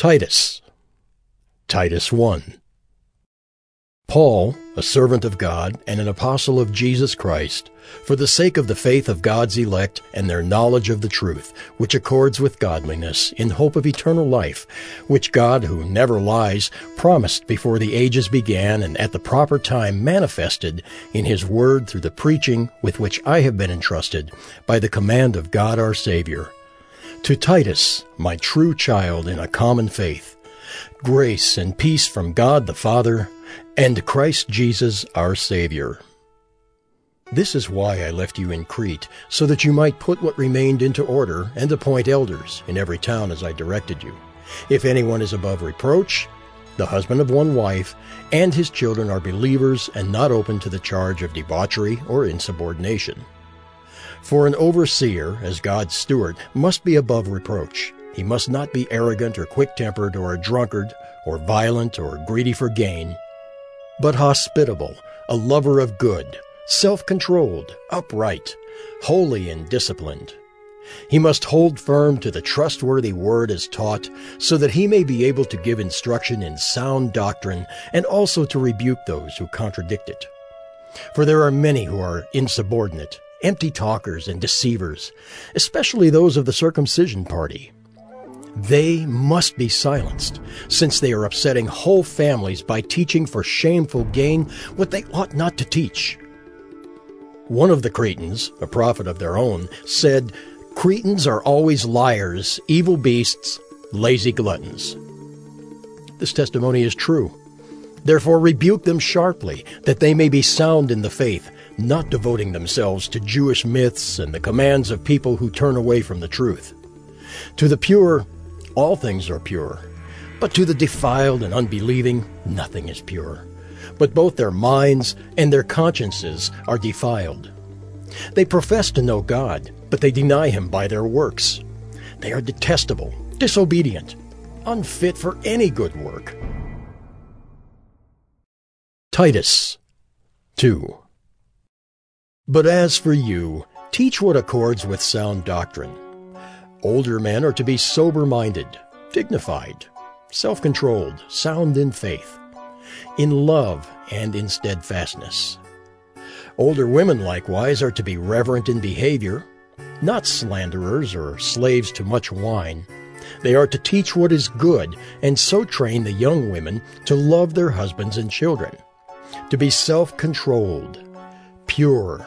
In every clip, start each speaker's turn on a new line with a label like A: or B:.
A: Titus. Titus 1. Paul, a servant of God and an apostle of Jesus Christ, for the sake of the faith of God's elect and their knowledge of the truth, which accords with godliness, in hope of eternal life, which God, who never lies, promised before the ages began and at the proper time manifested in his word through the preaching with which I have been entrusted by the command of God our Savior. To Titus, my true child in a common faith, grace and peace from God the Father and Christ Jesus our Savior. This is why I left you in Crete, so that you might put what remained into order and appoint elders in every town as I directed you. If anyone is above reproach, the husband of one wife, and his children are believers and not open to the charge of debauchery or insubordination. For an overseer, as God's steward, must be above reproach. He must not be arrogant or quick tempered or a drunkard or violent or greedy for gain but hospitable, a lover of good, self-controlled, upright, holy and disciplined. He must hold firm to the trustworthy word as taught, so that he may be able to give instruction in sound doctrine and also to rebuke those who contradict it. For there are many who are insubordinate, empty talkers and deceivers, especially those of the circumcision party. They must be silenced, since they are upsetting whole families by teaching for shameful gain what they ought not to teach. One of the Cretans, a prophet of their own, said, Cretans are always liars, evil beasts, lazy gluttons. This testimony is true. Therefore rebuke them sharply, that they may be sound in the faith, not devoting themselves to Jewish myths and the commands of people who turn away from the truth. To the pure, all things are pure. But to the defiled and unbelieving, nothing is pure. But both their minds and their consciences are defiled. They profess to know God, but they deny Him by their works. They are detestable, disobedient, unfit for any good work. Titus 2 But as for you, teach what accords with sound doctrine Older men are to be sober minded, dignified, self controlled, sound in faith, in love, and in steadfastness. Older women, likewise, are to be reverent in behavior, not slanderers or slaves to much wine. They are to teach what is good, and so train the young women to love their husbands and children, to be self controlled, pure,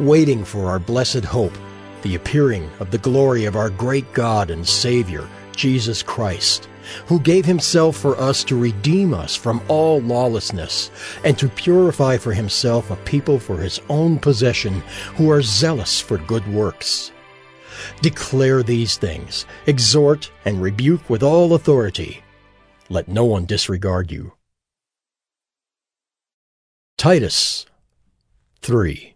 A: waiting for our blessed hope, the appearing of the glory of our great God and Savior, Jesus Christ, who gave himself for us to redeem us from all lawlessness and to purify for himself a people for his own possession who are zealous for good works. Declare these things, exhort and rebuke with all authority. Let no one disregard you. Titus 3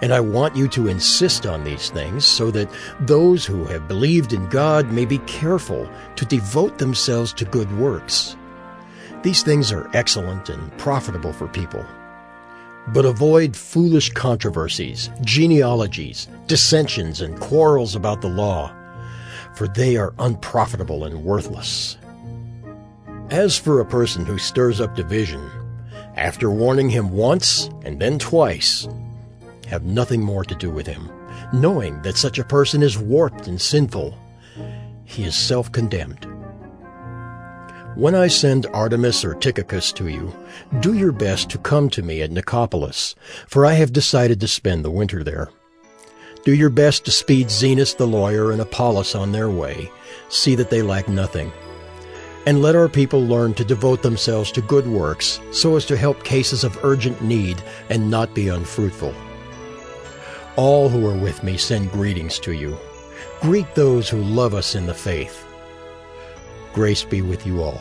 A: and I want you to insist on these things so that those who have believed in God may be careful to devote themselves to good works. These things are excellent and profitable for people. But avoid foolish controversies, genealogies, dissensions, and quarrels about the law, for they are unprofitable and worthless. As for a person who stirs up division, after warning him once and then twice, have nothing more to do with him, knowing that such a person is warped and sinful. He is self-condemned. When I send Artemas or Tychicus to you, do your best to come to me at Nicopolis, for I have decided to spend the winter there. Do your best to speed Zenas the lawyer and Apollos on their way. See that they lack nothing. And let our people learn to devote themselves to good works so as to help cases of urgent need and not be unfruitful. All who are with me send greetings to you. Greet those who love us in the faith. Grace be with you all.